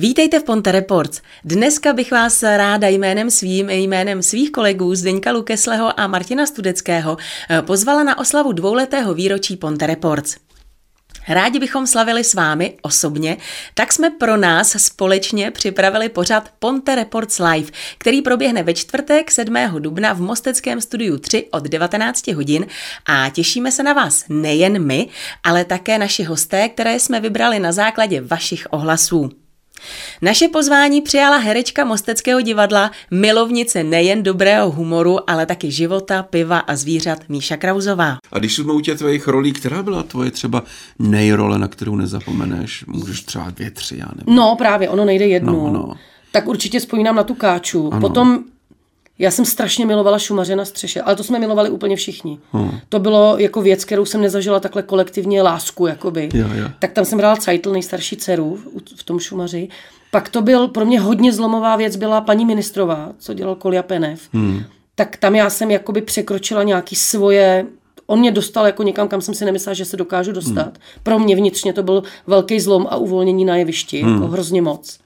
Vítejte v Ponte Reports. Dneska bych vás ráda jménem svým, jménem svých kolegů Zdeňka Lukesleho a Martina Studeckého eh, pozvala na oslavu dvouletého výročí Ponte Reports. Rádi bychom slavili s vámi osobně, tak jsme pro nás společně připravili pořad Ponte Reports Live, který proběhne ve čtvrtek 7. dubna v Mosteckém studiu 3 od 19 hodin a těšíme se na vás nejen my, ale také naši hosté, které jsme vybrali na základě vašich ohlasů. Naše pozvání přijala herečka Mosteckého divadla, milovnice nejen dobrého humoru, ale taky života, piva a zvířat Míša Krauzová. A když jsme u těch tvojich rolí, která byla tvoje třeba nejrole, na kterou nezapomeneš? Můžeš třeba dvě, tři, já nevím. No právě, ono nejde jednou. No, no. Tak určitě vzpomínám na tu káču. Ano. Potom já jsem strašně milovala šumaře na střeše, ale to jsme milovali úplně všichni. Hmm. To bylo jako věc, kterou jsem nezažila takhle kolektivně lásku, jakoby. Jo, jo. Tak tam jsem hrála Ceitl, nejstarší dceru v- tom šumaři. Pak to byl pro mě hodně zlomová věc, byla paní ministrová, co dělal Kolja Penev. Hmm. Tak tam já jsem jakoby překročila nějaký svoje On mě dostal jako někam, kam jsem si nemyslela, že se dokážu dostat. Hmm. Pro mě vnitřně to byl velký zlom a uvolnění na jevišti, hmm. jako hrozně moc.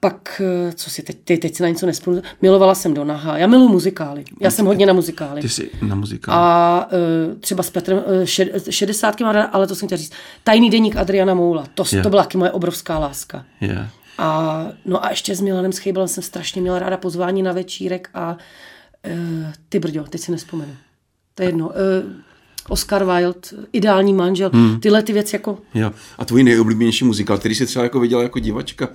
Pak, eh, co si teď, ty, teď si na něco nespomínám, milovala jsem do Naha. Já miluji muzikály. Já jsem hodně na muzikály. Ty jsi na muzikál. A uh, třeba s Petrem, uh, šed, šedesátky, má ráda, ale to jsem chtěla říct. Tajný deník Adriana Moula. To, Je. to byla taky moje obrovská láska. Je. A, no a ještě s Milanem Schejbalem jsem strašně měla ráda pozvání na večírek a uh, ty brďo, teď si nespomenu. To je jedno. Uh, Oscar Wilde, ideální manžel, hmm. tyhle ty věci jako... Jo. A tvůj nejoblíbenější muzikál, který jsi třeba jako viděla jako divačka?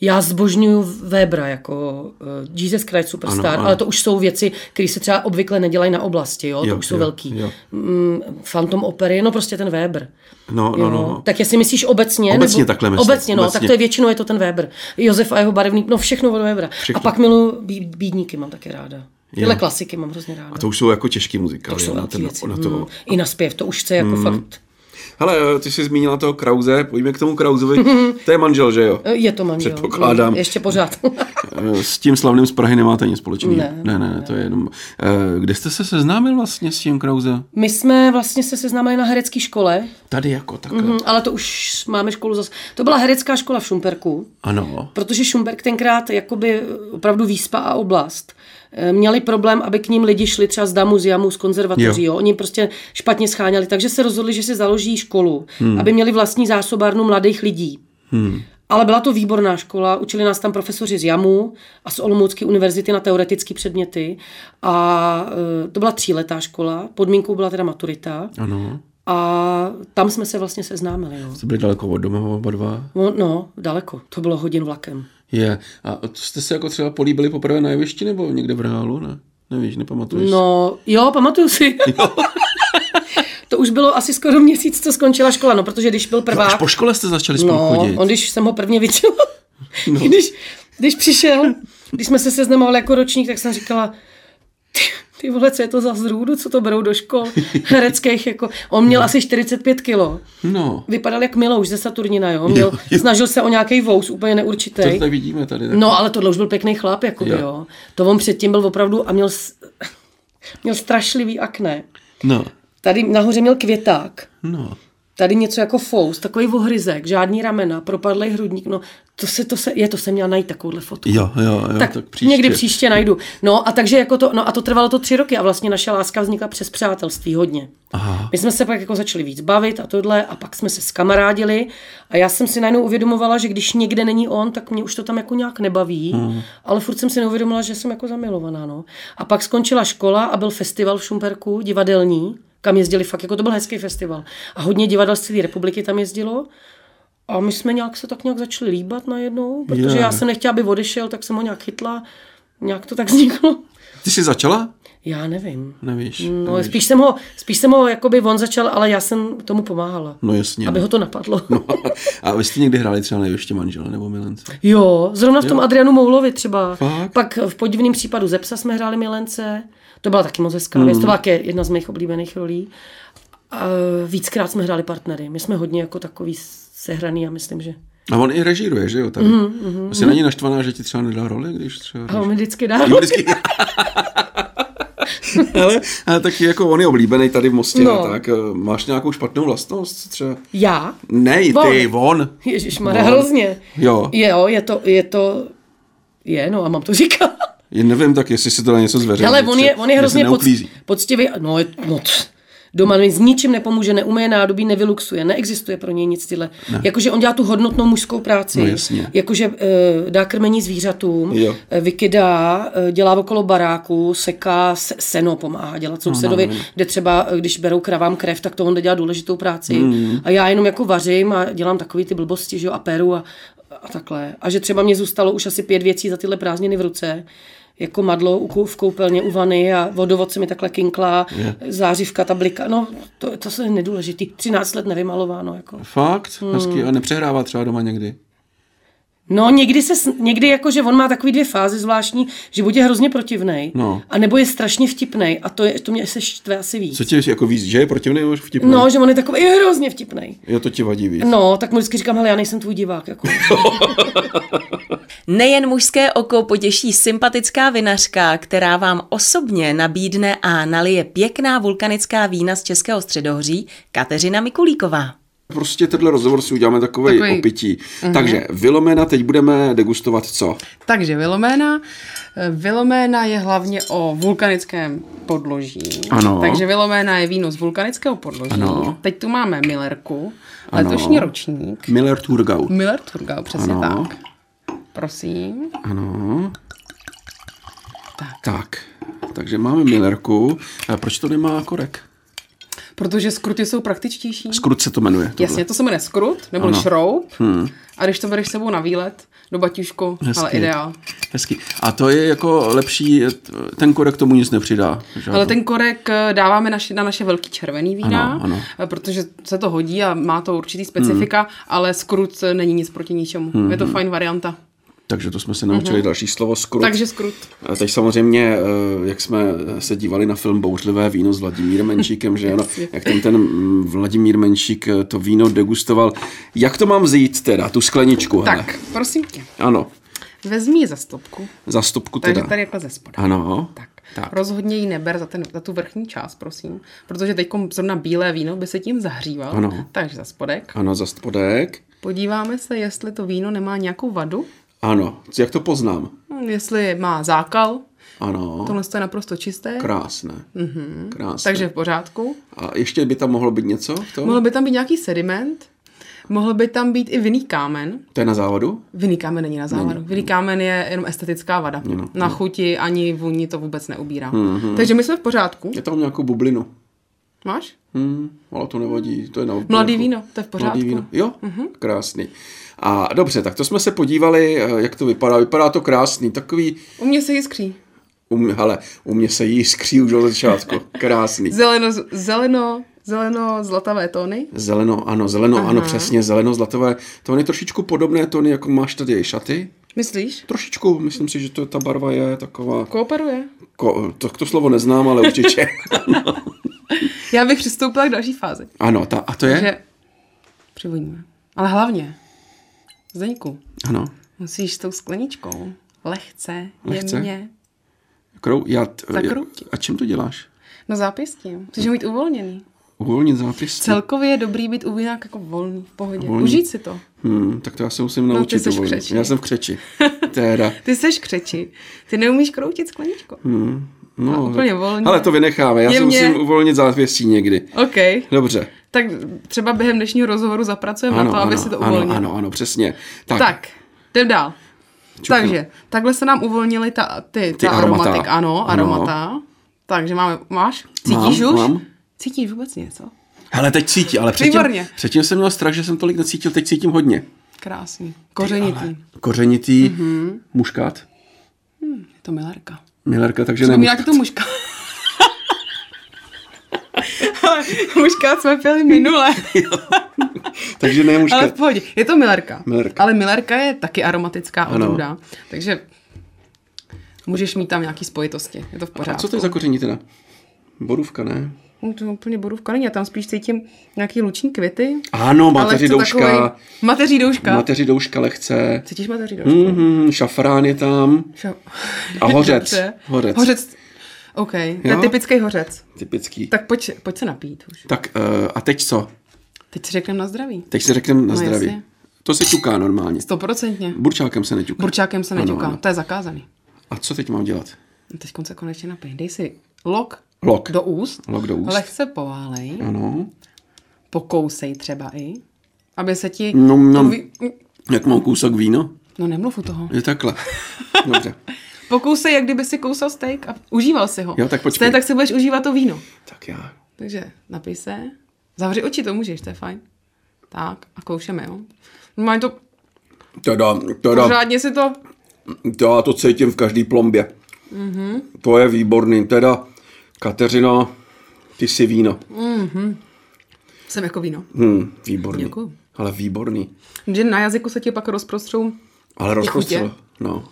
Já zbožňuju Webra jako uh, Jesus Christ Superstar, Ano, ano, ale to už jsou věci, které se třeba obvykle nedělají na oblasti, jo, Jo, to už jsou jo, velký. jo. Mm, Phantom opery, no prostě ten Weber. No, Jo. no, no. Tak jestli myslíš obecně? Obecně nebo, takhle myslím, Obecně, no, obecně. tak to je většinou je to ten Weber. Josef a jeho barevný, no všechno od Webera. Všechno. A pak milu bí, bídníky, mám taky ráda. Tyhle klasiky mám hrozně ráda. A to už jsou jako těžký muzikály. to jsou na, ten, věci. na to. Mm. I na zpěv, to už chce jako fakt... Hele, ty jsi zmínila toho Krause, pojďme k tomu Krauzovi. to je manžel, že jo? Je to manžel. Předpokládám. Ještě pořád. Eh, S tím slavným z Prahy nemáte nic společného. Ne, ne, ne, ne, to je jenom... Eh, Kde jste se seznámil vlastně s tím Krause? My jsme vlastně se seznámili na herecké škole, Tady jako takhle. Mm, ale to už máme školu zase. To byla herecká škola v Šumperku, Ano. protože Šumperk tenkrát jakoby opravdu výspa a oblast eh, měli problém, aby k ním lidi šli třeba z DAMu, z JAMu, z konzervatoří. Jo. Jo. Oni prostě špatně scháněli, takže se rozhodli, že si založí školu, hmm. aby měli vlastní zásobárnu mladých lidí. Hmm. Ale byla to výborná škola, učili nás tam profesoři z JAMu a z Olomoucké univerzity na teoretické předměty. A eh, to byla tříletá škola, podmínkou byla teda maturita. Ano. A tam jsme se vlastně seznámili. No. Jste byli daleko od doma oba dva? No, no, daleko. To bylo hodin vlakem. Je. A jste se jako třeba políbili poprvé na jevišti nebo někde v reálu? Ne? Nevíš, nepamatuješ? No, jo, pamatuju si. to už bylo asi skoro měsíc, co skončila škola, no, protože když byl No, prvák... až po škole jste začali spolu no, chodit. on když jsem ho prvně viděla, no. když, když přišel, když jsme se seznamovali jako ročník, tak jsem říkala, ty, vole, co je to za zrůdu, co to berou do škol hereckých, jako, on měl asi 45 kilo. No, Vypadal jak Milouš ze Saturnina, jo? Měl, Jo, jo. Snažil se o nějaký vous, úplně neurčitý. to tady vidíme tady. Tak. No, ale tohle už byl pěkný chlap, jako Jo. jo. To on předtím byl opravdu a měl, měl strašlivý akné. No, Tady nahoře měl květák, no. Tady něco jako fous, takový ohryzek, žádný ramena, propadlej hrudník, no to se, to se, je, to jsem měla najít takovouhle fotku. Jo, jo, jo, tak, tak příště. někdy příště najdu. No a takže jako to, no a to trvalo to tři roky a vlastně naše láska vznikla přes přátelství hodně. Aha. My jsme se pak jako začali víc bavit a tohle a pak jsme se skamarádili a já jsem si najednou uvědomovala, že když někde není on, tak mě už to tam jako nějak nebaví, hmm. ale furt jsem si neuvědomila, že jsem jako zamilovaná, no. A pak skončila škola a byl festival v Šumperku, divadelní, kam jezdili fakt, jako to byl hezký festival. A hodně divadel z celé republiky tam jezdilo. A my jsme nějak se tak nějak začali líbat najednou, protože Je. já jsem nechtěla, aby odešel, tak jsem ho nějak chytla. Nějak to tak vzniklo. Ty jsi začala? Já nevím. Nevíš. No, nevíš. spíš jsem ho, spíš jsem ho, jakoby on začal, ale já jsem tomu pomáhala. No jasně. Aby no. ho to napadlo. No. A vy jste někdy hráli třeba na jeviště manžele nebo milence? Jo, zrovna v tom Adrianu Moulovi třeba. Fakt? Pak v podivném případu Zepsa jsme hráli Milence. To byla taky moc hezká věc. To byla také jedna z mých oblíbených rolí. A víckrát jsme hráli partnery. My jsme hodně jako takový sehraný a myslím, že... A on i režíruje, že jo? Tady. Mm, mm, Asi není naštvaná, že ti třeba nedá roli, když třeba... A on mi vždycky dá. Jo, vždycky... ale, ale tak jako on je oblíbený tady v Mostě, No. tak eh, máš nějakou špatnou vlastnost třeba? Já? Ne, ty, on. On. hrozně. Jo. Jo, je to, je to, je, no a mám to říkat. Já nevím, tak jestli si to něco zveřejnit. Ale on je, on je hrozně poctivý. No, je- no doma mi s ničím nepomůže, neumije nádobí, nevyluxuje, neexistuje pro něj nic tyhle. Ne. Jakože on dělá tu hodnotnou mužskou práci. No, jasně. Jakože uh, dá krmení zvířatům, Jo. eh, vykydá, eh, dělá okolo baráku, seká se, seno, pomáhá dělat sousedovi, no, no. kde třeba, když berou kravám krev, tak to on dělat důležitou práci. Mm. A já jenom jako vařím a dělám takový ty blbosti, že jo, a peru a, a takhle. A že třeba mě zůstalo už asi pět věcí za tyhle prázdniny v ruce, jako madlo u v koupelně u vany a vodovod se mi takhle kinkla, Je. zářivka, tablika, no to, to se nedůležitý. 13 let nevymalováno. Jako. Fakt? Hmm. Hezky. A nepřehrává třeba doma někdy? No někdy se, někdy jako, že on má takový dvě fáze zvláštní, že buď je hrozně protivnej, No. a nebo je strašně vtipnej a to, je, to mě se štve asi víc. Co ti jako víc, že je protivný nebo vtipný? No, že on je takový je hrozně vtipnej. Jo, to ti vadí víc. No, tak mu vždycky říkám, hele, já nejsem tvůj divák. Jako. Nejen mužské oko potěší sympatická vinařka, která vám osobně nabídne a nalije pěkná vulkanická vína z Českého středohoří, Kateřina Mikulíková. Prostě tenhle rozhovor si uděláme takový Takový- opití. Takže Vilomena teď budeme degustovat co? Takže Viloména. Viloména je hlavně o vulkanickém podloží. Ano. Takže Viloména je víno z vulkanického podloží. Ano. Teď tu máme Millerku, Ano. letošní ročník. Miller Turgau. Miller Turgau, přesně Ano. tak. Prosím. Ano. Tak. Takže máme Millerku. A proč to nemá korek? Protože skruty jsou praktičtější. Skrut se to jmenuje. Tohle. Jasně, to se jmenuje skrut, nebo Ano. šroub. Hmm. A když to bereš sebou na výlet, do baťušku, Hezky. ale ideál. Hezky. A to je jako lepší, ten korek tomu nic nepřidá. Že? Ale ten korek eh, dáváme naši, na naše velký červený vína, Ano, ano. eh, protože se to hodí a má to určitý specifika, ale skrut eh, není nic proti ničemu. Je to fajn varianta. Takže to jsme se naučili další slovo skrut. Takže skrut. A teď samozřejmě, eh, jak jsme se dívali na film Bouřlivé víno s Vladimírem Menšíkem, že ano, jak tam ten mm, Vladimír Menšík eh, to víno degustoval. Jak to mám vzít teda, tu skleničku? hele? Tak, prosím tě, Ano, vezmi ji za stopku, za stopku takže teda. tady takhle ze spoda. Ano. Tak. Tak. tak. Rozhodně ji neber za, ten, za tu vrchní část, prosím, protože teď zrovna bílé víno by se tím zahříval. Ano. Takže za spodek. Ano, za spodek. Podíváme se, jestli to víno nemá nějakou vadu, Ano, jak to poznám? Hm, jestli má zákal, Ano, tohle je naprosto čisté, krásné. Mm-hmm. Krásné. takže v pořádku. A ještě by tam mohlo být něco? v tom? Mohl by tam být nějaký sediment, mohl by tam být i vinný kámen. To je na závodu? Vinný kámen není na závadu. Vinný kámen je jenom estetická vada. No, na chuti ani vůni to vůbec neubírá. Takže my jsme v pořádku. Je tam nějakou bublinu. Máš? Hmm, ale to nevadí, to je na Mladý víno, to je v pořádku. Mladý víno, jo, mm-hmm. krásný. A dobře, tak to jsme se podívali, eh, jak to vypadá. Vypadá to krásný, takový, U mě se jiskří. u mě, hele, u mě se jí skří už od začátku. Krásný. Zeleno, zeleno, zeleno, zlatavé tóny. Zeleno, ano, zeleno, Aha. ano, přesně, zeleno, zlatové. To je trošičku podobné tóny, jako máš tady šaty. Myslíš? Trošičku, myslím si, že to, ta barva je taková, Kooperuje. ko, to, to slovo neznám, ale určitě. Já bych přistoupila k další fázi. ano, ta, a to je? Že přivodíme. Ale hlavně, Zdeňku, Ano. musíš s tou skleničkou lehce, Lehce? jemně Krou, já, Zakroutit. a čím to děláš? na zápěstí. Musíš mít uvolněný. Uvolnit zápis? Celkově je dobrý být u jako volný, v pohodě. Volný. Užít si to. Hmm, tak to já se musím ty naučit. seš uvolnit. křeči. Já jsem v křeči. Teda. Ty seš křeči. Ty neumíš kroutit skleničku. Hmm. No, A úplně volně. Ale to vynecháme, já Jemně. se musím uvolnit závěsí někdy. OK. Dobře. Tak třeba během dnešního rozhovoru zapracujeme na to, aby si to ano, uvolnil. ano, ano, přesně. Tak, Tak, jdem dál. Čuknu. Takže, takhle se nám uvolnily ta, ty, Ty ty ta aromata. aromatik, ano, Ano. aromata. Takže máme, máš? Cítíš Mám, už? mám. Cítíš vůbec něco? Hele, teď cítí, ale předtím, Výborně. předtím jsem měl strach, že jsem tolik necítil, teď cítím hodně. Krásný. Kořenitý. Kořenitý, Mhm. mm-hmm. muškát, Je to Millerka. Milerka, takže ne muškát. to muška. Ale muškát jsme pili minule. Takže ne Ale muškát. v pohodě. Je to Millerka. Millerka. Ale Millerka je taky aromatická Ano. odrůda. Takže můžeš mít tam nějaký spojitosti. Je to v A pořádku. co to je za koření teda? Borůvka, ne? No, to úplně borůvka není, já tam spíš cítím nějaký luční květy. Ano, chce douška, Mateří douška. mateři douška lehce. Cítíš mateří douška? Mm-hmm, šafrán je tam. Šo- A hořec. Hořec. Hořec. OK, to je typický hořec. Typický. Tak pojď, pojď se napít už. Tak uh, a teď co? Teď si řekneme na zdraví. Teď si řekneme na No, zdraví. jasně. To se ťuká normálně. Stoprocentně. Burčákem se neťuká. Burčákem se neťuká, Ano, ano. to je zakázaný. A co teď mám dělat? Teď se konečně napij. Dej si lok Lok. do úst. Lok do úst. Lehce poválej. Ano. Pokousej třeba i. Aby se ti... No, no. vy- Jak mám kousek víno? no nemluv u toho. Je takhle. Dobře. Pokousej, jak kdyby si kousal steak a užíval si ho. Jo, tak počkej. Stejně tak si budeš užívat to víno. Tak já. Takže napij se. Zavři oči, to můžeš, to je fajn. Tak a koušeme, jo. Normálně to, Teda, teda, pořádně si to, to já to cítím v každý plombě. Mm-hmm. Mhm. To je výborný. Teda, Kateřina, ty jsi víno. jsem jako víno. Hm, výborný. Děkuju. Ale výborný. Že na jazyku se ti pak rozprostřou Ale rozprostřel. No.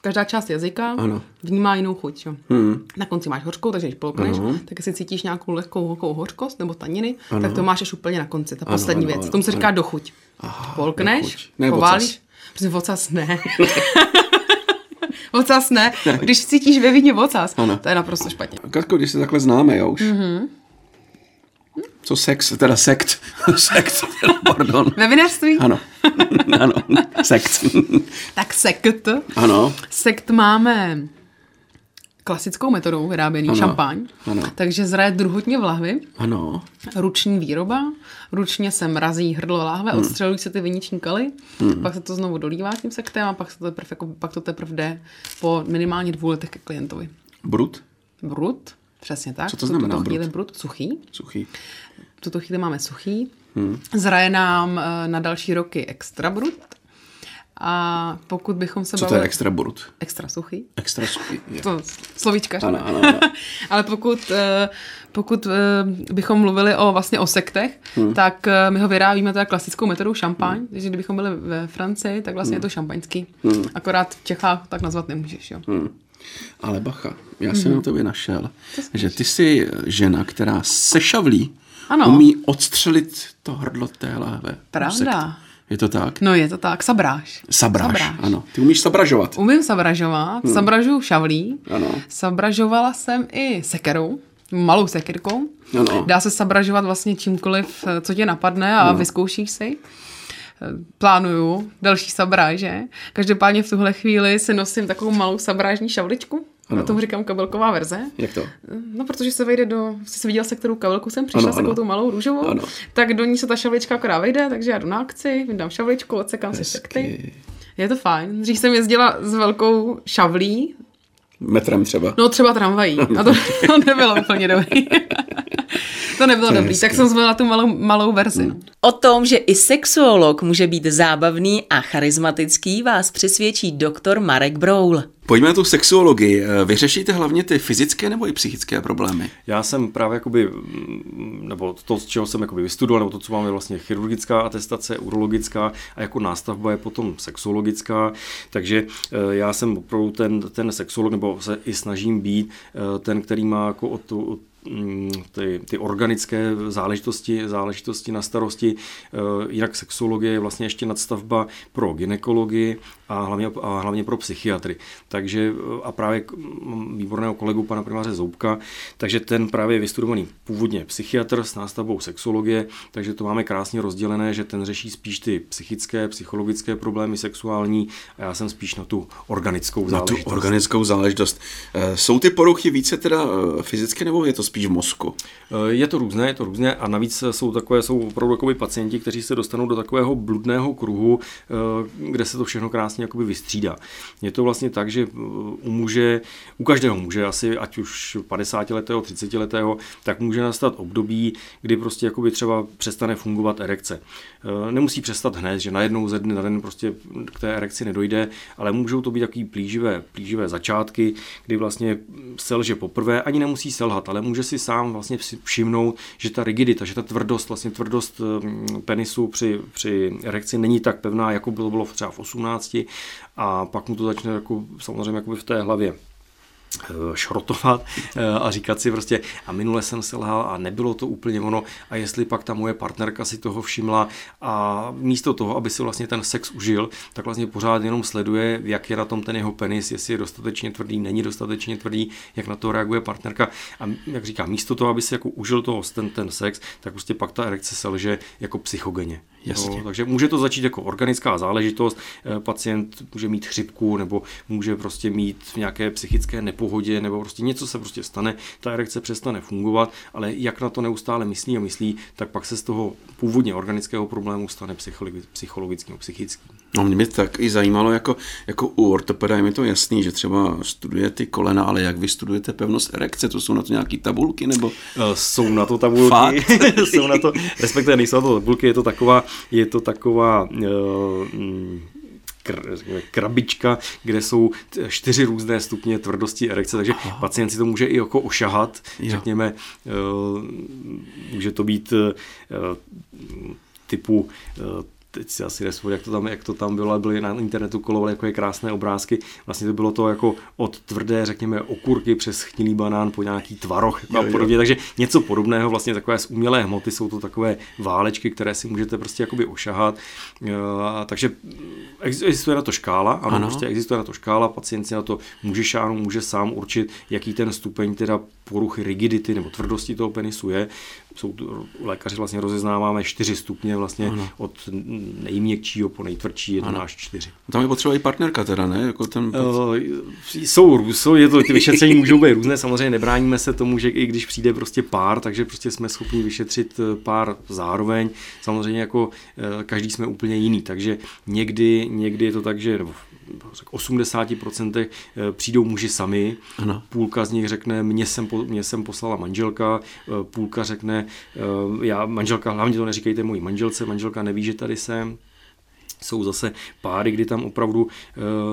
každá část jazyka Ano. vnímá jinou chuť. Jo. Hmm. Na konci máš hořkou, takže když polkneš, Ano. tak jestli cítíš nějakou lehkou, lehkou hořkost nebo taniny, Ano. tak to máš až úplně na konci, ta Ano, poslední ano, věc. ano, Tomu se říká ano. dochuť. Aha, Polkneš, dochuť. Ne, poválíš. ocas. Prostě vocas ne. vocas ne. Když cítíš ve víně vocas, Ano. to je naprosto špatně. Katko, když se takhle známe, jo už. Mm-hmm. Co sex, teda sekt. sekt, teda, pardon. Ve vinařství? Ano. ano, sekt. Tak sekt. ano. Sekt máme klasickou metodou vyráběný Ano. šampaň. Ano. Takže zraje druhotně v lahvi, Ano. ruční výroba, ručně se mrazí hrdlo láhve, Hmm. odstřelují se ty viniční kaly, pak se to znovu dolívá tím sektem a pak, se to teprve, jako, pak to teprve jde po minimálně dvou letech ke klientovi. Brut. Brut, přesně tak. Co to znamená tuto chvíli brut? brut, suchý. Suchý. V tuto chvíli máme suchý. Hmm. Zraje nám eh, na další roky extra brut. A pokud bychom se Co to bavili... je extra brut? Extra suchý. Extra suchý. Je. To slovíčka. Ano, ano, ano. Ale pokud, eh, pokud eh, bychom mluvili o vlastně o sektech, hmm. tak eh, my ho vyrábíme teda klasickou metodou šampaň, hmm. takže kdybychom byli ve Francii, tak vlastně hmm. je to šampaňský. Hmm. Akorát v Čechách tak nazvat nemůžeš, jo. Hmm. Ale bacha, já jsem mm-hmm. na tobě našel, že ty jsi žena, která se šavlí Ano. umí odstřelit to hrdlo té láhve. Pravda. Je to tak? No je to tak, sabráš. Sabráš, Sabráš. ano. Ty umíš sabražovat. Umím sabražovat, hmm. sabražuju šavlí, Ano. sabražovala jsem i sekerou, malou sekirkou. Ano. Dá se sabražovat vlastně čímkoliv, co tě napadne a no. vyzkoušíš si. Plánuju další sabráže. Každopádně v tuhle chvíli si nosím takovou malou sabrážní šavličku. Ano. Tomu říkám kabelková verze. Jak to? No, protože se vejde do, jsi viděl se kterou kabelku jsem přišla, Ano, s takovou ano. tou malou růžovou, Ano. tak do ní se ta šavlička akorát vejde, takže já jdu na akci, vydám šavličku, odsekám si sekty. Je to fajn. Dřív jsem jezdila s velkou šavlí, Metrem třeba. no třeba tramvají. A to, to nebylo úplně dobrý. To nebylo To dobrý, hezké. tak jsem zvolila tu malou, malou verzi. no. O tom, že i sexuolog může být zábavný a charismatický, vás přesvědčí doktor Marek Broul. Pojďme na tu sexuologii. Vy řešíte hlavně ty fyzické nebo i psychické problémy? Já jsem právě jakoby, mm, nebo to, z čeho jsem jakoby vystudoval, nebo to, co máme vlastně chirurgická atestace, urologická a jako nástavba je potom sexologická, takže eh, já jsem opravdu ten, ten sexolog, nebo se i snažím být eh, ten, který má jako o tu, o ty, ty organické záležitosti, záležitosti na starosti. Eh, Jinak sexologie je vlastně ještě nadstavba pro ginekologii a hlavně, a hlavně pro psychiatry. Takže eh, a právě mám výborného kolegu pana primáře Zoubka, takže ten právě je vystudovaný původně psychiatr s nástavbou sexologie, takže to máme krásně rozdělené, že ten řeší spíš ty psychické, psychologické problémy sexuální a já jsem spíš na tu organickou Na tu záležitost. organickou záležitost. Eh, Jsou ty poruchy více teda fyzické nebo je to spíš v mozku? Eh, Je to různé, je to různé a navíc jsou takové, jsou opravdu jakoby pacienti, kteří se dostanou do takového bludného kruhu, eh, kde se to všechno krásně jakoby vystřídá. Je to vlastně tak, že eh, u muže, u každého muže, asi ať už 50 letého, 30 letého, tak může nastat období, kdy prostě jakoby třeba přestane fungovat erekce. Nemusí přestat hned, že najednou ze dne na den prostě k té erekci nedojde, ale můžou to být takový plíživé, plíživé začátky, kdy vlastně selže poprvé, ani nemusí selhat, ale může si sám vlastně všimnout, že ta rigidita, že ta tvrdost, vlastně tvrdost mm, penisu při, při erekci není tak pevná, jako bylo, bylo třeba v 18 a pak mu to začne jako, samozřejmě jako v té hlavě šrotovat a říkat si prostě a minule jsem selhal a nebylo to úplně ono a jestli pak ta moje partnerka si toho všimla a místo toho, aby si vlastně ten sex užil, tak vlastně pořád jenom sleduje, jak je na tom ten jeho penis, jestli je dostatečně tvrdý, není dostatečně tvrdý, jak na to reaguje partnerka a jak říká, místo toho, aby si jako užil toho ten, ten sex, tak prostě pak ta erekce selže jako psychogeně. Jasně. No, takže může to začít jako organická záležitost, pacient může mít chřipku nebo může prostě mít nějaké psychické nepohodě nebo prostě něco se prostě stane, ta erekce přestane fungovat, ale jak na to neustále myslí a myslí, tak pak se z toho původně organického problému stane psychologický, psychický. No mě by tak i zajímalo, jako, jako u ortopeda je mi to jasný, že třeba studuje ty kolena, ale jak vy studujete pevnost erekce, to jsou na to nějaké tabulky nebo? Jsou na to tabulky, jsou na to, respektive nejsou na to tabulky, je to taková, je to taková uh, krabička, kde jsou čtyři různé stupně tvrdosti erekce, takže Aha. pacient si to může i jako ošahat, jo. řekněme, může to být typu teď si asi nespoň, jak to tam, jak to tam bylo, byly na internetu kolovaly jako je krásné obrázky. Vlastně to bylo to jako od tvrdé, řekněme, okurky přes schnilý banán po nějaký tvaroch jako a podobně. Takže něco podobného, vlastně takové z umělé hmoty, jsou to takové válečky, které si můžete prostě jakoby ošahat. takže existuje na to škála, ano, ano. prostě existuje na to škála, pacient si na to může šáhnout, může sám určit, jaký ten stupeň teda poruchy rigidity nebo tvrdosti toho penisu je. Jsou, lékaři vlastně rozeznáváme čtyři stupně vlastně ano. od nejměkčího po nejtvrdší, jedna až čtyři. Tam je potřeba i partnerka teda, ne? Jako ten... Uh, jsou, jsou, je to, ty vyšetření můžou být různé, samozřejmě nebráníme se tomu, že i když přijde prostě pár, takže prostě jsme schopni vyšetřit eh, pár zároveň. Samozřejmě jako uh, každý jsme úplně jiný, takže někdy, někdy je to tak, že nebo 80% eh, přijdou muži sami, ano. půlka z nich řekne, mě jsem, mě jsem poslala manželka, eh, půlka řekne, eh, já manželka, hlavně to neříkejte mojí manželce, manželka neví, že tady jsem, jsou zase páry, kdy tam opravdu,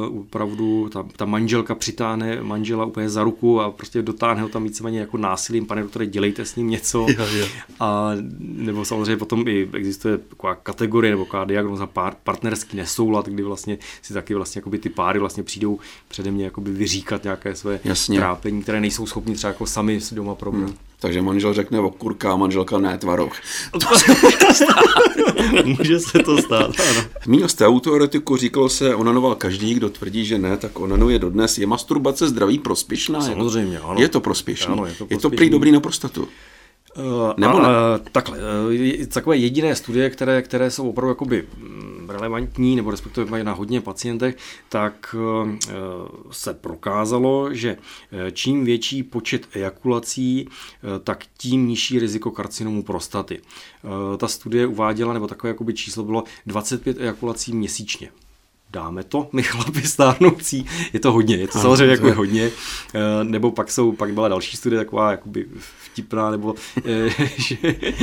uh, opravdu ta, ta manželka přitáhne manžela úplně za ruku a prostě dotáhne ho tam víceméně jako násilím, pane doktore, dělejte s ním něco. Jo, jo. A nebo samozřejmě potom i existuje taková kategorie nebo taková diagnoza pár, partnerský nesoulad, kdy vlastně si taky vlastně jakoby ty páry vlastně přijdou přede mě jakoby vyříkat nějaké své Jasně. trápení, které nejsou schopni třeba jako sami doma probrat. Hmm. Takže manžel řekne okurka a manželka ne tvaroh. Může se to stát, ano. Zmínil jste autoeretiku, říkalo se, onanoval každý, kdo tvrdí, že ne, tak onanuje dodnes. Je masturbace zdraví prospěšná? Samozřejmě, ano. Je to prospěšné. Ano, je, to prospěšný. je to prý dobrý na prostatu. Uh, Nebo ne? Uh, takhle, uh, takové jediné studie, které, které jsou opravdu jakoby mm, relevantní, nebo respektive mají na hodně pacientech, tak uh, se prokázalo, že čím větší počet ejakulací, uh, tak tím nižší riziko karcinomu prostaty. Ta studie uváděla, nebo takové jakoby číslo bylo 25 ejakulací měsíčně dáme to, my chlapi stárnoucí, je to hodně, je to samozřejmě jako hodně, nebo pak jsou, pak byla další studie taková jakoby vtipná, nebo eh, že,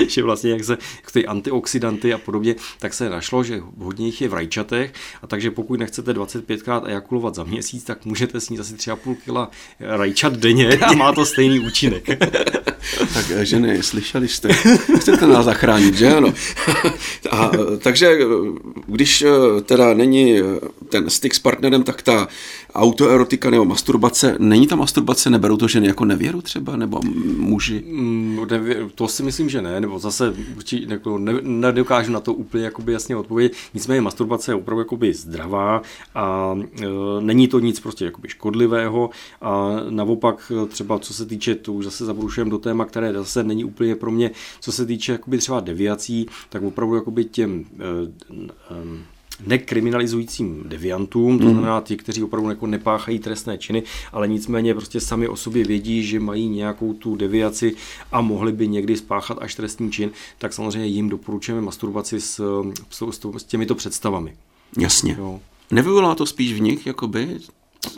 že vlastně jak se jak ty antioxidanty a podobně, tak se našlo, že hodně jich je v rajčatech a takže pokud nechcete 25krát ejakulovat za měsíc, tak můžete sníst asi 3,5 kg rajčat denně a má to stejný účinek. tak eh, ženy, slyšeli jste, chcete nás zachránit, že ano? A, eh, takže když teda není ten styk s partnerem, tak ta autoerotika nebo masturbace, není ta masturbace, neberou to ženy jako nevěru třeba, nebo muži? Mm, to si myslím, že ne, nebo zase určitě jako ne, nedokážu na to úplně jakoby jasně odpovědět. Nicméně masturbace je opravdu jakoby zdravá a e, není to nic prostě jakoby škodlivého a naopak třeba co se týče, to už zase zabrušujeme do téma, které zase není úplně pro mě, co se týče jakoby třeba deviací, tak opravdu jakoby těm e, e, nekriminalizujícím deviantům, to mhm. znamená ti, kteří opravdu jako nepáchají trestné činy, ale nicméně prostě sami o sobě vědí, že mají nějakou tu deviaci a mohli by někdy spáchat až trestný čin, tak samozřejmě jim doporučujeme masturbaci s, s, s těmito představami. Jasně. Jo. Nevyvolá to spíš v nich, jakoby,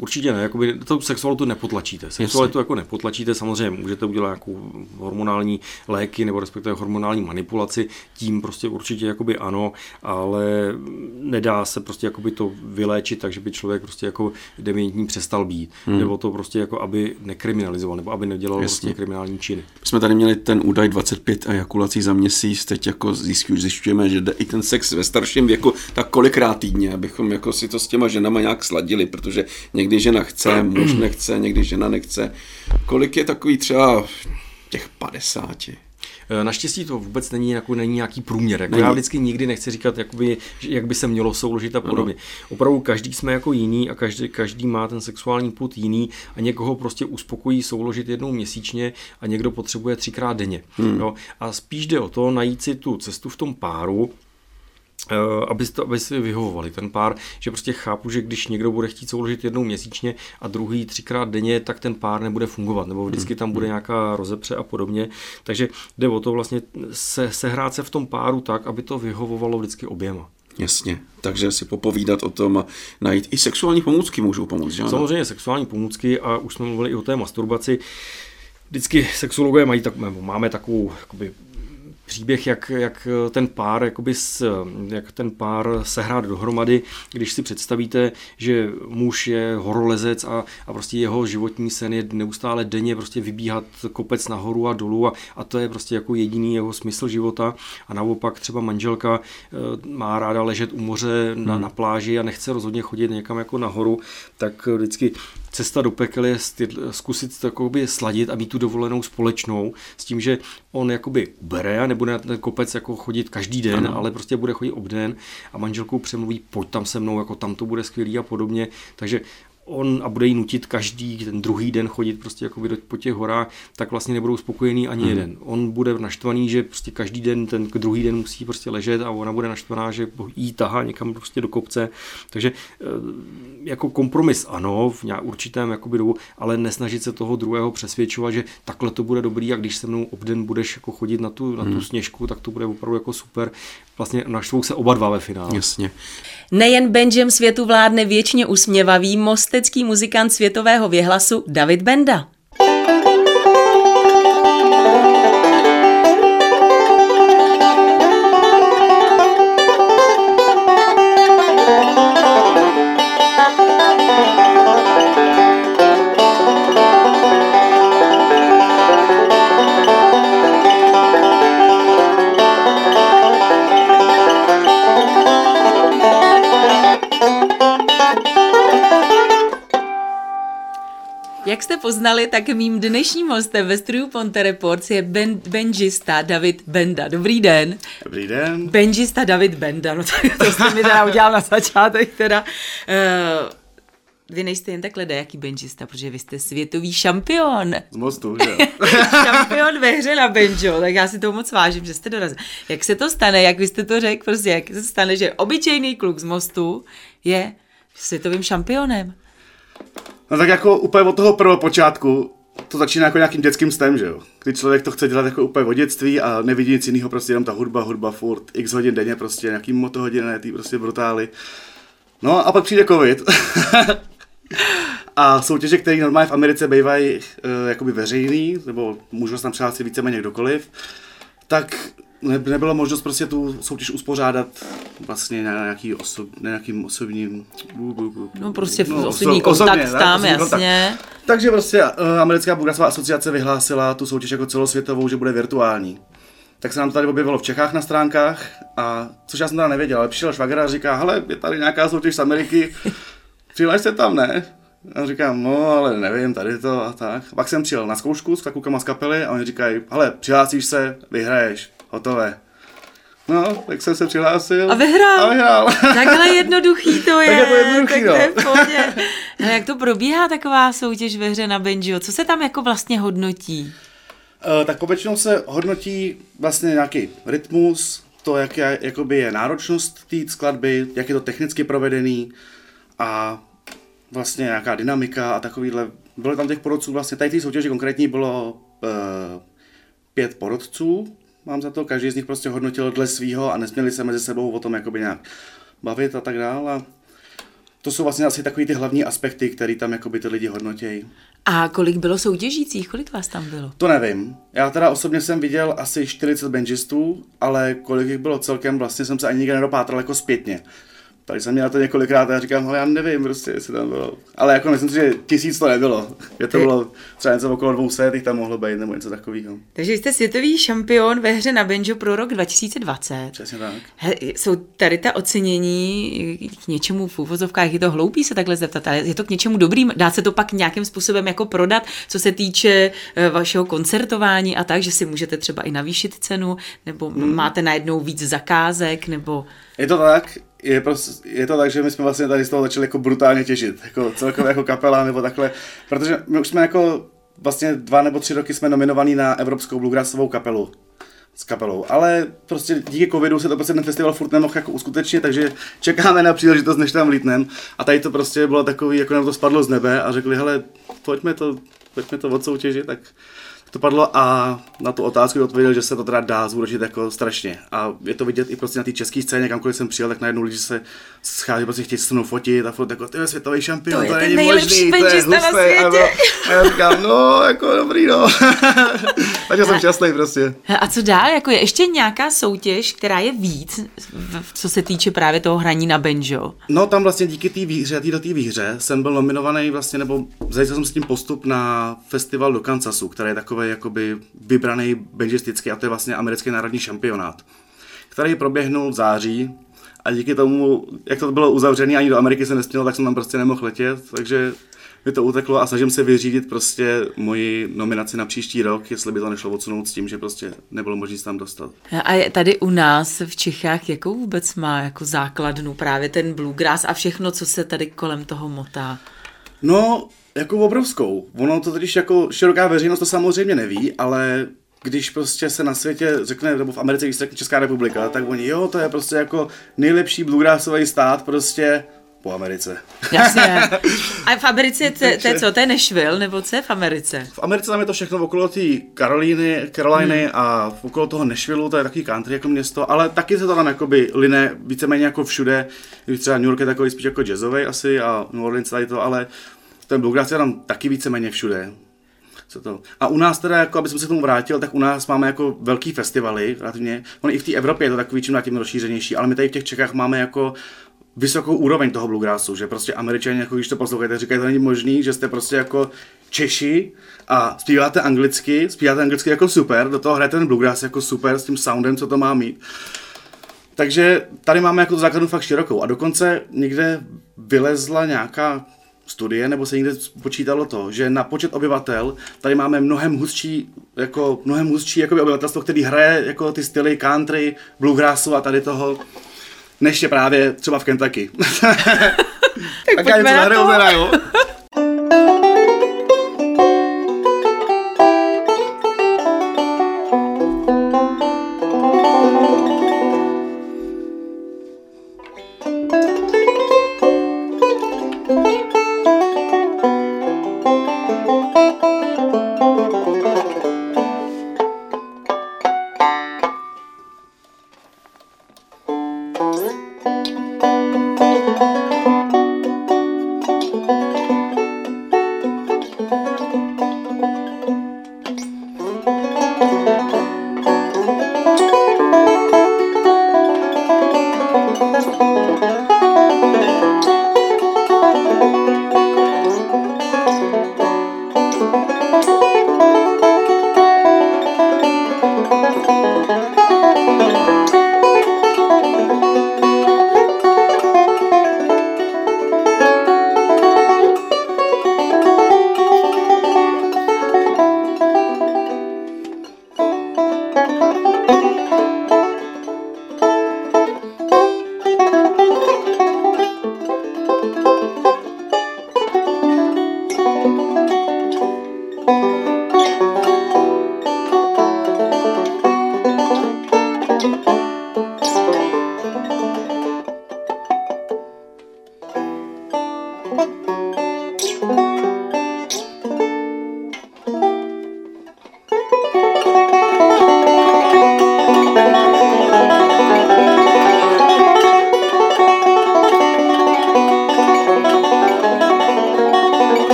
Určitě ne, jakoby to sexualitu nepotlačíte. Sexualitu jako nepotlačíte, samozřejmě můžete udělat nějakou hormonální léky nebo respektive hormonální manipulaci, tím prostě určitě jakoby ano, ale nedá se prostě jakoby to vyléčit, takže by člověk prostě jako dementní přestal být, hmm. nebo to prostě jako aby nekriminalizoval, nebo aby nedělal Jasně. prostě kriminální činy. Jsme tady měli ten údaj 25 ejakulací za měsíc, teď jako zjišťujeme, že jde i ten sex ve starším věku, tak kolikrát týdně, abychom jako si to s těma ženama nějak sladili, protože někdy žena chce, muž nechce, někdy žena nechce. Kolik je takový třeba těch 50? Eh, naštěstí to vůbec není, jako, není nějaký průměr. Jako já vždycky nikdy nechci říkat, jakoby, jak by se mělo souložit a podobně. Ano. Opravdu každý jsme jako jiný a každý, každý má ten sexuální put jiný a někoho prostě uspokojí souložit jednou měsíčně a někdo potřebuje třikrát denně. Hmm. No, a spíš jde o to najít si tu cestu v tom páru, aby, to, aby si vyhovovali ten pár, že prostě chápu, že když někdo bude chtít souložit jednou měsíčně a druhý třikrát denně, tak ten pár nebude fungovat, nebo vždycky tam bude nějaká rozepře a podobně. Takže jde o to vlastně se, sehrát se v tom páru tak, aby to vyhovovalo vždycky oběma. Jasně, takže si popovídat o tom a najít i sexuální pomůcky můžou pomoct, že? Samozřejmě sexuální pomůcky a už jsme mluvili i o té masturbaci. Vždycky sexologové mají tak, máme takovou jakoby, příběh, jak, jak ten pár, jakoby s, jak ten pár sehrát dohromady, když si představíte, že muž je horolezec a, a prostě jeho životní sen je neustále denně prostě vybíhat kopec nahoru a dolů a, a to je prostě jako jediný jeho smysl života a naopak třeba manželka eh, má ráda ležet u moře na, hmm. na pláži a nechce rozhodně chodit někam jako nahoru, tak vždycky cesta do pekel je zkusit to jakoby sladit a mít tu dovolenou společnou s tím, že on jakoby ubere a nebude na ten kopec jako chodit každý den, ano. ale prostě bude chodit obden a manželkou přemluví, pojď tam se mnou, jako tam to bude skvělý a podobně. Takže on a bude jí nutit každý ten druhý den chodit prostě jako po těch horách, tak vlastně nebudou spokojený ani mm. jeden. On bude naštvaný, že prostě každý den, ten druhý den musí prostě ležet a ona bude naštvaná, že jí tahá někam prostě do kopce. Takže eh, jako kompromis ano, v nějak určitém jakoby dobu, ale nesnažit se toho druhého přesvědčovat, že takhle to bude dobrý a když se mnou obden budeš jako chodit na tu, na tu mm. sněžku, tak to bude opravdu jako super. Vlastně naštvou se oba dva ve finále. Jasně. Nejen Benjem světu vládne věčně usměvavý mostecký muzikant světového věhlasu David Benda. Jak jste poznali, tak mým dnešním hostem ve studiu Ponte Reports je ben, benžista David Benda. Dobrý den. Dobrý den. Benžista David Benda, no tak to jste mi teda udělal na začátek teda. Uh, vy nejste jen takhle jaký benžista, protože vy jste světový šampion. Z mostu, že šampion ve hře na benjo, tak já si to moc vážím, že jste dorazil. Jak se to stane, jak vy jste to řekl, prostě jak se stane, že obyčejný kluk z mostu je světovým šampionem? No tak jako úplně od toho prvého počátku to začíná jako nějakým dětským stem, že jo? Kdy člověk to chce dělat jako úplně od dětství a nevidí nic jiného, prostě jenom ta hudba, hudba furt, x hodin denně, prostě nějaký motohodiny, ty prostě brutály. No a pak přijde covid. a soutěže, které normálně v Americe bývají uh, jakoby veřejný, nebo můžu se tam přihlásit víceméně kdokoliv, tak ne, nebyla možnost prostě tu soutěž uspořádat vlastně na nějaký osob, na nějakým osobním... No prostě no, osobní kontakt osobně, tam, ne, jasně. Kontakt. Takže prostě uh, americká bougařová asociace vyhlásila tu soutěž jako celosvětovou, že bude virtuální. Tak se nám to tady objevilo v Čechách na stránkách, a což já jsem teda nevěděl, ale přišel švagr a říká, hele, je tady nějaká soutěž z Ameriky, přihlaš se tam, ne? A říkám, no, ale nevím, tady to a tak. Pak jsem přijel na zkoušku s klukama z kapely a oni říkají, hele, přihlásíš se, vyhraješ hotové. No, tak jsem se přihlásil. A vyhrál. A vyhrál. Takhle jednoduchý to je. tak je to jednoduchý, tak no. to je no. jak to probíhá taková soutěž ve hře na banjo? Co se tam jako vlastně hodnotí? Uh, tak povětšinou se hodnotí vlastně nějaký rytmus, to, jak je, jakoby je náročnost té skladby, jak je to technicky provedený a vlastně nějaká dynamika a takovýhle. Bylo tam těch porodců vlastně, tady té soutěži konkrétní bylo uh, pět porodců, mám za to, každý z nich prostě hodnotil dle svýho a nesměli se mezi sebou o tom jakoby nějak bavit a tak dále. A to jsou vlastně asi takový ty hlavní aspekty, které tam jakoby ty lidi hodnotějí. A kolik bylo soutěžících? Kolik vás tam bylo? To nevím. Já teda osobně jsem viděl asi 40 benžistů, ale kolik jich bylo celkem, vlastně jsem se ani nikdy nedopátral jako zpětně. Tak jsem měl to několikrát a já říkám, ale já nevím prostě, jestli tam bylo. Ale jako myslím si, že tisíc to nebylo. Je to bylo třeba něco okolo dvou set, jich tam mohlo být, nebo něco takového. Takže jste světový šampion ve hře na banjo pro rok 2020. Přesně tak. He, jsou tady ta ocenění k něčemu v úvozovkách, je to hloupý se takhle zeptat, ale je to k něčemu dobrým, dá se to pak nějakým způsobem jako prodat, co se týče eh, vašeho koncertování a tak, že si můžete třeba i navýšit cenu, nebo hmm. máte najednou víc zakázek, nebo... Je to tak, je, prostě, je to tak, že my jsme vlastně tady z toho začali jako brutálně těžit, jako celkově jako kapela nebo takhle, protože my už jsme jako vlastně dva nebo tři roky jsme nominovaní na Evropskou bluegrassovou kapelu s kapelou, ale prostě díky covidu se to prostě ten festival furt nemohl jako uskutečnit, takže čekáme na příležitost, než tam lítnem a tady to prostě bylo takový, jako nám to spadlo z nebe a řekli, hele, pojďme to, pojďme to odsoutěžit, tak to padlo a na tu otázku odpověděl, že se to teda dá zúročit jako strašně. A je to vidět i prostě na té české scéně, kamkoliv jsem přijel, tak najednou lidi se schází, prostě chtějí se mnou fotit a fot jako, ty světový šampion, to, to není možný, to je hustý. A, a, já říkám, no, jako dobrý, no. Takže jsem šťastný prostě. A co dál, jako je ještě nějaká soutěž, která je víc, co se týče právě toho hraní na banjo? No tam vlastně díky té výhře, tý do té výhře jsem byl nominovaný vlastně, nebo zajistil jsem s tím postup na festival do Kansasu, který je takový takový jakoby vybraný benžistický a to je vlastně americký národní šampionát, který proběhnul v září a díky tomu, jak to bylo uzavřené, ani do Ameriky se nesmělo, tak jsem tam prostě nemohl letět, takže mi to uteklo a snažím se vyřídit prostě moji nominaci na příští rok, jestli by to nešlo odsunout s tím, že prostě nebylo možné se tam dostat. A tady u nás v Čechách, jakou vůbec má jako základnu právě ten bluegrass a všechno, co se tady kolem toho motá? No, jako obrovskou. Ono to totiž jako široká veřejnost to samozřejmě neví, ale když prostě se na světě řekne, nebo v Americe, když se řekne Česká republika, tak oni, jo, to je prostě jako nejlepší bluegrassový stát prostě po Americe. Jasně. A v Americe to, to je co, to je Nashville, nebo co je v Americe? V Americe tam je to všechno okolo té Karolíny, Caroliny hmm. a okolo toho Nashville, to je takový country jako město, ale taky se to tam jakoby line víceméně jako všude, když třeba New York je takový spíš jako jazzový asi a New Orleans tady to, ale ten bluegrass je tam taky víceméně všude. Co to? A u nás teda, jako, aby se k tomu vrátil, tak u nás máme jako velký festivaly, relativně. On i v té Evropě je to takový čím na tím rozšířenější, ale my tady v těch Čechách máme jako vysokou úroveň toho bluegrassu, že prostě američani, jako když to posloucháte, říkají, to není možný, že jste prostě jako Češi a zpíváte anglicky, zpíváte anglicky jako super, do toho hrajete ten bluegrass jako super s tím soundem, co to má mít. Takže tady máme jako základnu fakt širokou a dokonce někde vylezla nějaká studie, nebo se někde počítalo to, že na počet obyvatel tady máme mnohem hustší, jako mnohem hustší jako obyvatelstvo, který hraje jako ty styly country, bluegrassu a tady toho, než je právě třeba v Kentucky. tak, tak já něco zahraju,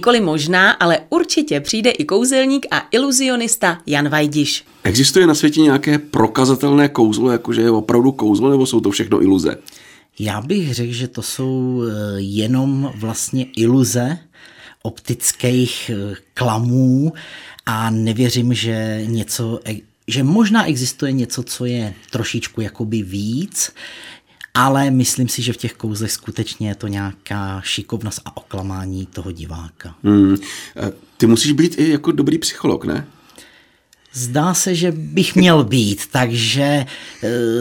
Nikoli možná, ale určitě přijde i kouzelník a iluzionista Jan Vajdiš. Existuje na světě nějaké prokazatelné kouzlo, jakože je opravdu kouzlo, nebo jsou to všechno iluze? Já bych řekl, že to jsou eh, jenom vlastně iluze optických eh, klamů a nevěřím, že něco, e- že možná existuje něco, co je trošičku jakoby víc, ale myslím si, že v těch kouzlech skutečně je to nějaká šikovnost a oklamání toho diváka. Hmm. Eh, Ty musíš být i jako dobrý psycholog, ne? Zdá se, že bych měl být, takže e,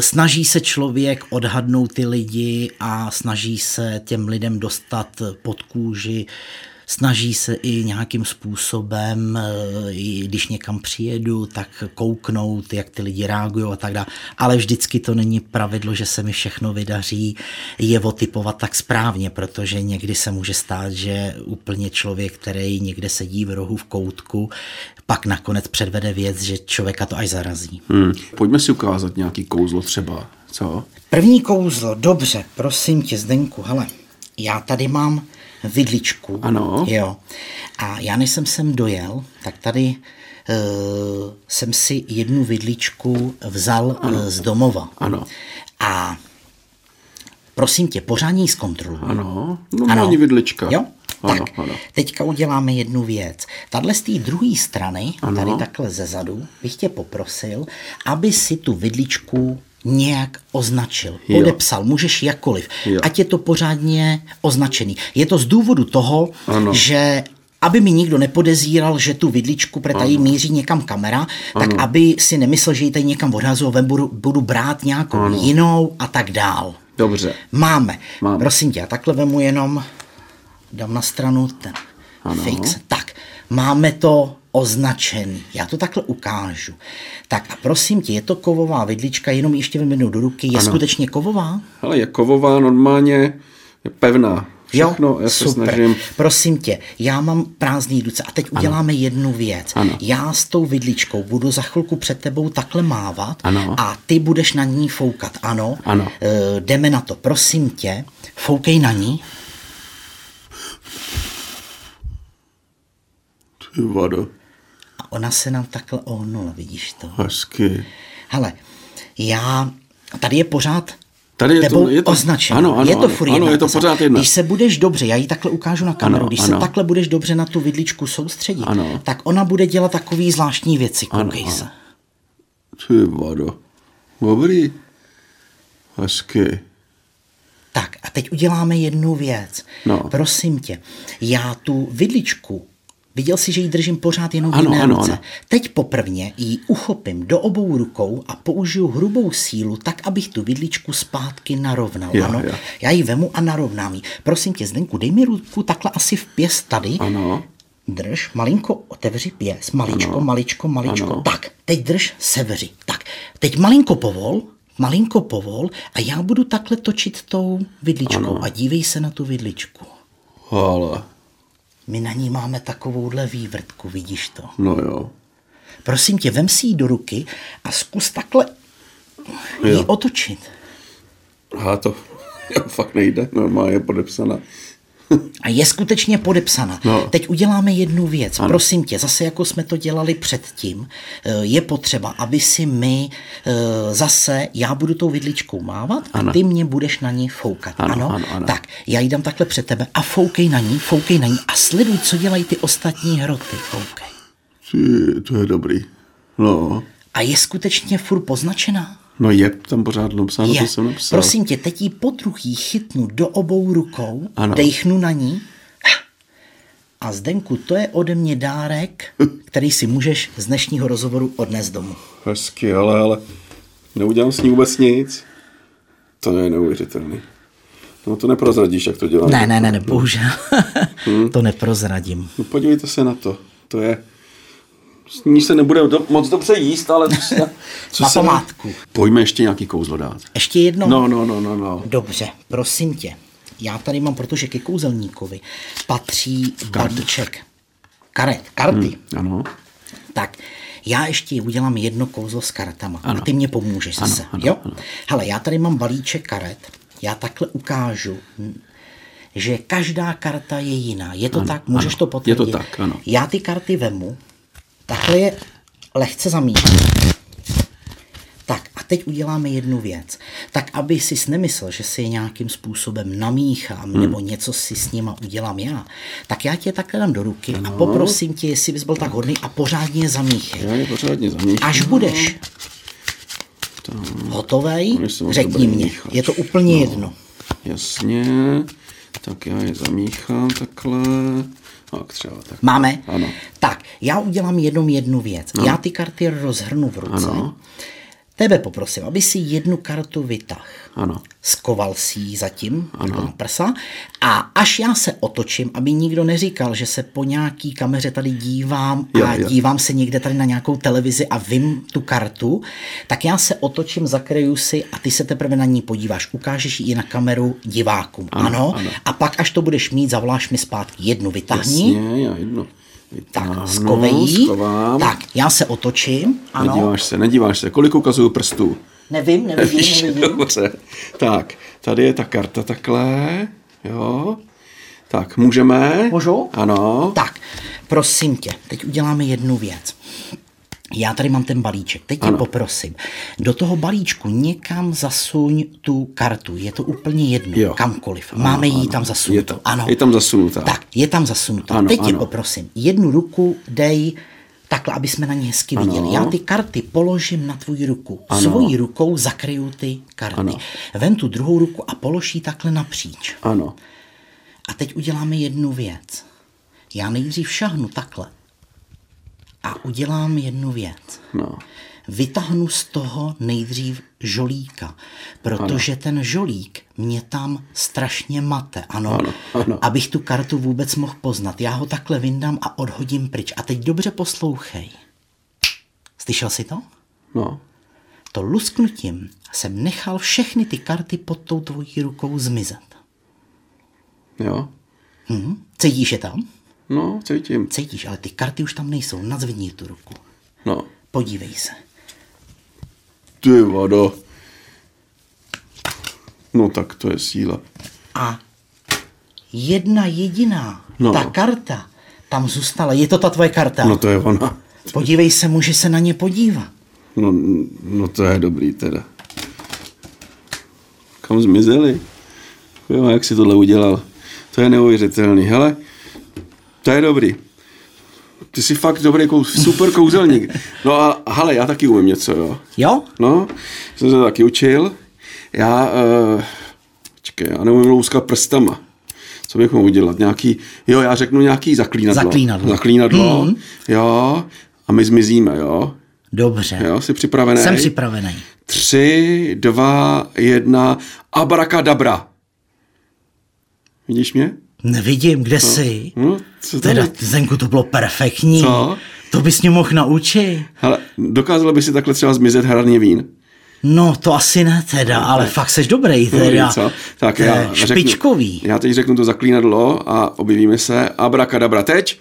snaží se člověk odhadnout ty lidi a snaží se těm lidem dostat pod kůži, snaží se i nějakým způsobem, e, i když někam přijedu, tak kouknout, jak ty lidi reagují a tak dále. Ale vždycky to není pravidlo, že se mi všechno vydaří je otypovat tak správně, protože někdy se může stát, že úplně člověk, který někde sedí v rohu v koutku, pak nakonec předvede věc, že člověka to až zarazí. Hmm. Pojďme si ukázat nějaký kouzlo třeba, co? První kouzlo, dobře, prosím tě, Zdenku, hele, já tady mám vidličku. Ano. Jo. A já než jsem sem dojel, tak tady uh, jsem si jednu vidličku vzal ano. z domova. Ano. A prosím tě, pořádně ji zkontroluji. Ano, normální vidlička. Jo? Ano, tak, ano. teďka uděláme jednu věc. Tadle z té druhé strany, Ano. tady takhle ze zadu, bych tě poprosil, aby si tu vidličku nějak označil, Jo. podepsal, můžeš jakkoliv, Jo. ať je to pořádně označený. Je to z důvodu toho, Ano. že aby mi nikdo nepodezíral, že tu vidličku, protože tady míří někam kamera, tak aby si nemyslel, že ji tady někam odhazuju, ven budu, budu brát nějakou Ano. jinou a tak dál. Dobře. Máme. Máme. Prosím tě, já takhle vemu jenom, dám na stranu ten Ano. fix. Tak, máme to označený. Já to takhle ukážu. Tak a prosím tě, je to kovová vidlička, jenom ještě vyměnu do ruky. Je Ano. skutečně kovová? Hele, je kovová, normálně je pevná. Všechno, jo, já se super. snažím. Prosím tě, já mám prázdný ruce a teď uděláme jednu věc. Ano. Já s tou vidličkou budu za chvilku před tebou takhle mávat Ano. a ty budeš na ní foukat. Ano, Ano. E, jdeme na to. Prosím tě, foukej na ní. Ty vado, ona se nám takhle ohnula, vidíš to? hezky. Hele, já, tady je pořád Tady je to- je to- označeno. ano, ano, je to ano, furt ano, jedna je to pořád jedna. Když se budeš dobře, já ji takhle ukážu na kameru, Ano, když ano. se takhle budeš dobře na tu vidličku soustředit, Ano. tak ona bude dělat takový zvláštní věci, Ano, koukej ano. se. Ty vado. Dobrý. Hezky. Tak a teď uděláme jednu věc. No. Prosím tě, já tu vidličku, viděl jsi, že ji držím pořád jenom v Ano, jedné ano, ruce. ano. Teď poprvně ji uchopím do obou rukou a použiju hrubou sílu, tak, abych tu vidličku zpátky narovnal. Jo, ano, jo. já ji vemu a narovnám ji. Prosím tě, Zdenku, dej mi ruku takhle asi v pěst tady. Ano. Drž, malinko otevři pěs, maličko, Ano. maličko, maličko. Ano. Tak, teď drž, sevři. Tak, teď malinko povol, malinko povol a já budu takhle točit tou vidličkou Ano. a dívej se na tu vidličku. Ale, My na ní máme takovouhle vývrtku, vidíš to? no jo. Prosím tě, vem si ji do ruky a zkus takhle ji Jo. otočit. A to fakt nejde, normálně je podepsaná. A je skutečně podepsaná. No. Teď uděláme jednu věc. Ano. Prosím tě, zase jako jsme to dělali předtím, eh, je potřeba, aby si my eh, zase, já budu tou vidličkou mávat a Ano. ty mě budeš na ní foukat. Ano, ano, ano. Tak, já ji dám takhle před tebe a foukej na ní, foukej na ní a sleduj, co dělají ty ostatní hroty. Foukej. Ty, to je dobrý. No, A je skutečně furt poznačená? No je tam pořád napsáno, Je. to jsem napsal. Prosím tě, teď ji po druhý chytnu do obou rukou, Ano. dejchnu na ní a Zdenku, to je ode mě dárek, který si můžeš z dnešního rozhovoru odnést domů. Hezky, ale, ale neudělám s ní vůbec nic. To je neuvěřitelný. No to neprozradíš, jak to dělám. Ne, ne, ne, ne, bohužel. to neprozradím. No podívejte se na to. To je... S ní se nebude do, moc dobře jíst, ale co se, co Na se památku. Pojďme ještě nějaký kouzlo dát. Ještě jedno? No, no, no, no, no. Dobře, prosím tě. Já tady mám, protože ke kouzelníkovi patří balíček karet, karty. Hmm, ano. Tak, já ještě udělám jedno kouzlo s kartama. Ano. A ty mě pomůžeš Ano, zase. ano, jo? ano. Hele, já tady mám balíček karet. Já takhle ukážu, že každá karta je jiná. Je to Ano, tak? Můžeš ano. to potvrdit? Je to tak, ano. Já ty karty vemu, takhle je lehce zamítnu. Tak a teď uděláme jednu věc. Tak aby si nemyslel, že si je nějakým způsobem namíchám hmm. nebo něco si s nima udělám já, tak já tě takhle dám do ruky a poprosím tě, jestli bys byl tak hodný a pořádně je zamíchej. Já je pořádně zamíchám. Až budeš hotovej, Oni jsou řekni mě. míchač. Je to úplně No. jedno. Jasně. Tak já je zamíchám takhle. Tak třeba tak. Máme? Ano. Tak, já udělám jenom jednu věc. Já ty karty rozhrnu v ruce. Ano. Tebe poprosím, aby si jednu kartu vytah. Ano. Skoval si ji zatím ano. na prsa a až já se otočím, aby nikdo neříkal, že se po nějaký kameře tady dívám Jo, a jo. dívám se někde tady na nějakou televizi a vím tu kartu, tak já se otočím, zakryju si a ty se teprve na ní podíváš. Ukážeš ji i na kameru divákům. Ano, Ano, ano. A pak, až to budeš mít, zavoláš mi zpátky jednu vytáhni. Jasně, já jedno. Tak, Vytáhnu, skovej ji. Schovám. Tak, já se otočím. Ano. Nedíváš se, nedíváš se. Kolik ukazuju prstů? Nevím, nevidím, Víš, nevidím. Dobře. Tak, tady je ta karta takhle. Jo. Tak, můžeme? Můžu? Ano. Tak, prosím tě, teď uděláme jednu věc. Já tady mám ten balíček, teď tě Ano. poprosím. Do toho balíčku někam zasuň tu kartu. Je to úplně jedno, Jo. kamkoliv. Máme ji tam Je, zasunutou. to, ano. je tam zasunutá. Tak, je tam zasunutá. Ano, teď tě ano. poprosím, jednu ruku dej takhle, aby jsme na ně hezky Ano. viděli. Já ty karty položím na tvoji ruku. Ano. Svojí rukou zakryju ty karty. Ano. Vem tu druhou ruku a polož ji takhle napříč. Ano. A teď uděláme jednu věc. Já nejdřív šahnu takhle. A udělám jednu věc. No. Vytáhnu z toho nejdřív žolíka, protože ano. ten žolík mě tam strašně mate, ano, Ano, ano. abych tu kartu vůbec mohl poznat. Já ho takhle vyndám a odhodím pryč. A teď dobře poslouchej. Slyšel jsi to? No. To lusknutím jsem nechal všechny ty karty pod tou tvojí rukou zmizet. Jo. Hm? Cítíš je tam? No, cítím. Cítíš, ale ty karty už tam nejsou. Nadzvedni tu ruku. No. Podívej se. Ty vado. No tak to je síla. A jedna jediná, no. ta karta, tam zůstala. Je to ta tvoje karta? No to je ona. Podívej se, může se na ně podívat. No, no to je dobrý teda. Kam zmizeli? Jo, jak si tohle udělal? To je neuvěřitelný. Hele, to je dobrý. Ty jsi fakt dobrý, kou, super kouzelník. No a hele, já taky umím něco, jo. Jo? No, jsem se taky učil. Já, uh, čekaj, já neumím louskat prstama. Co bych mohl udělat? Nějaký, jo, já řeknu nějaký zaklínadlo. Zaklínadlo. Zaklínadlo, Mhm. jo. A my zmizíme, jo. Dobře. Jo, jsi připravený? Jsem připravený. Tři, dva, jedna, abracadabra. Vidíš mě? Nevidím, kde jsi. No, co Teda, tady? Zenku, to bylo perfektní. Co? To bys mě mohl naučit. Hele, dokázala by si takhle třeba zmizet hradně vín? No, to asi ne teda, ale fakt seš dobrý Dobrý, teda. co? Tak já špičkový. Řeknu, já teď řeknu to zaklínadlo a objevíme se. Abracadabra teď.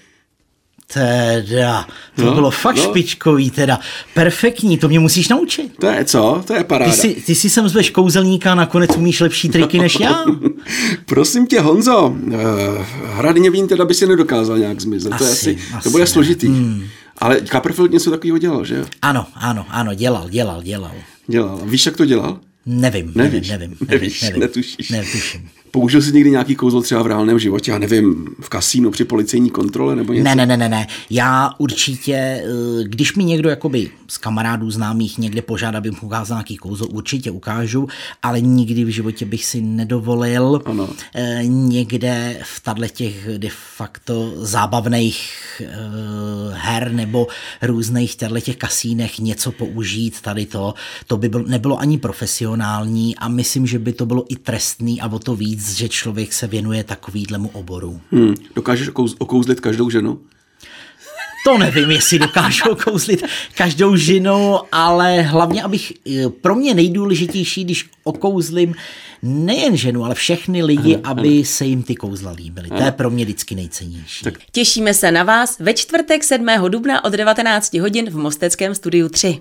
Teda, to No, bylo fakt no. špičkový, teda. Perfektní, to mě musíš naučit. To je co? To je paráda. Ty si, ty si sem zveš kouzelníka a nakonec umíš lepší triky než já. Prosím tě, Honzo, uh, hradně vín teda by si nedokázal nějak zmizet. to, je Asi, asi, to asi bude ne. složitý. Hmm. Ale Copperfield něco takového dělal, že jo? Ano, ano, ano, dělal, dělal, dělal. Dělal. Víš, jak to dělal? Nevím, Nevíš, nevím, nevím, nevíš, nevím, netušíš. Netuším. Použil jsi někdy nějaký kouzlo třeba v reálném životě, já nevím, v kasínu při policejní kontrole nebo něco? Ne, ne, ne, ne, ne. Já určitě, eh, když mi někdo jakoby z kamarádů známých někde požádá, abych ukázal nějaký kouzlo, určitě ukážu, ale nikdy v životě bych si nedovolil Ano. eh, někde v tato těch de facto zábavných eh, her nebo různých tato těch kasínech něco použít, tady to, to by bylo, nebylo ani profesionální a myslím, že by to bylo i trestný a o to víc, že člověk se věnuje takovýhlemu oboru. Hmm. Dokážeš okouz, okouzlit každou ženu? To nevím, jestli dokážu okouzlit každou ženu, ale hlavně, abych, eh, pro mě nejdůležitější, když okouzlím nejen ženu, ale všechny lidi, aby se jim ty kouzla líbily. To je pro mě vždycky nejcennější. Těšíme se na vás ve čtvrtek 7. dubna od 19 hodin v Mosteckém studiu 3.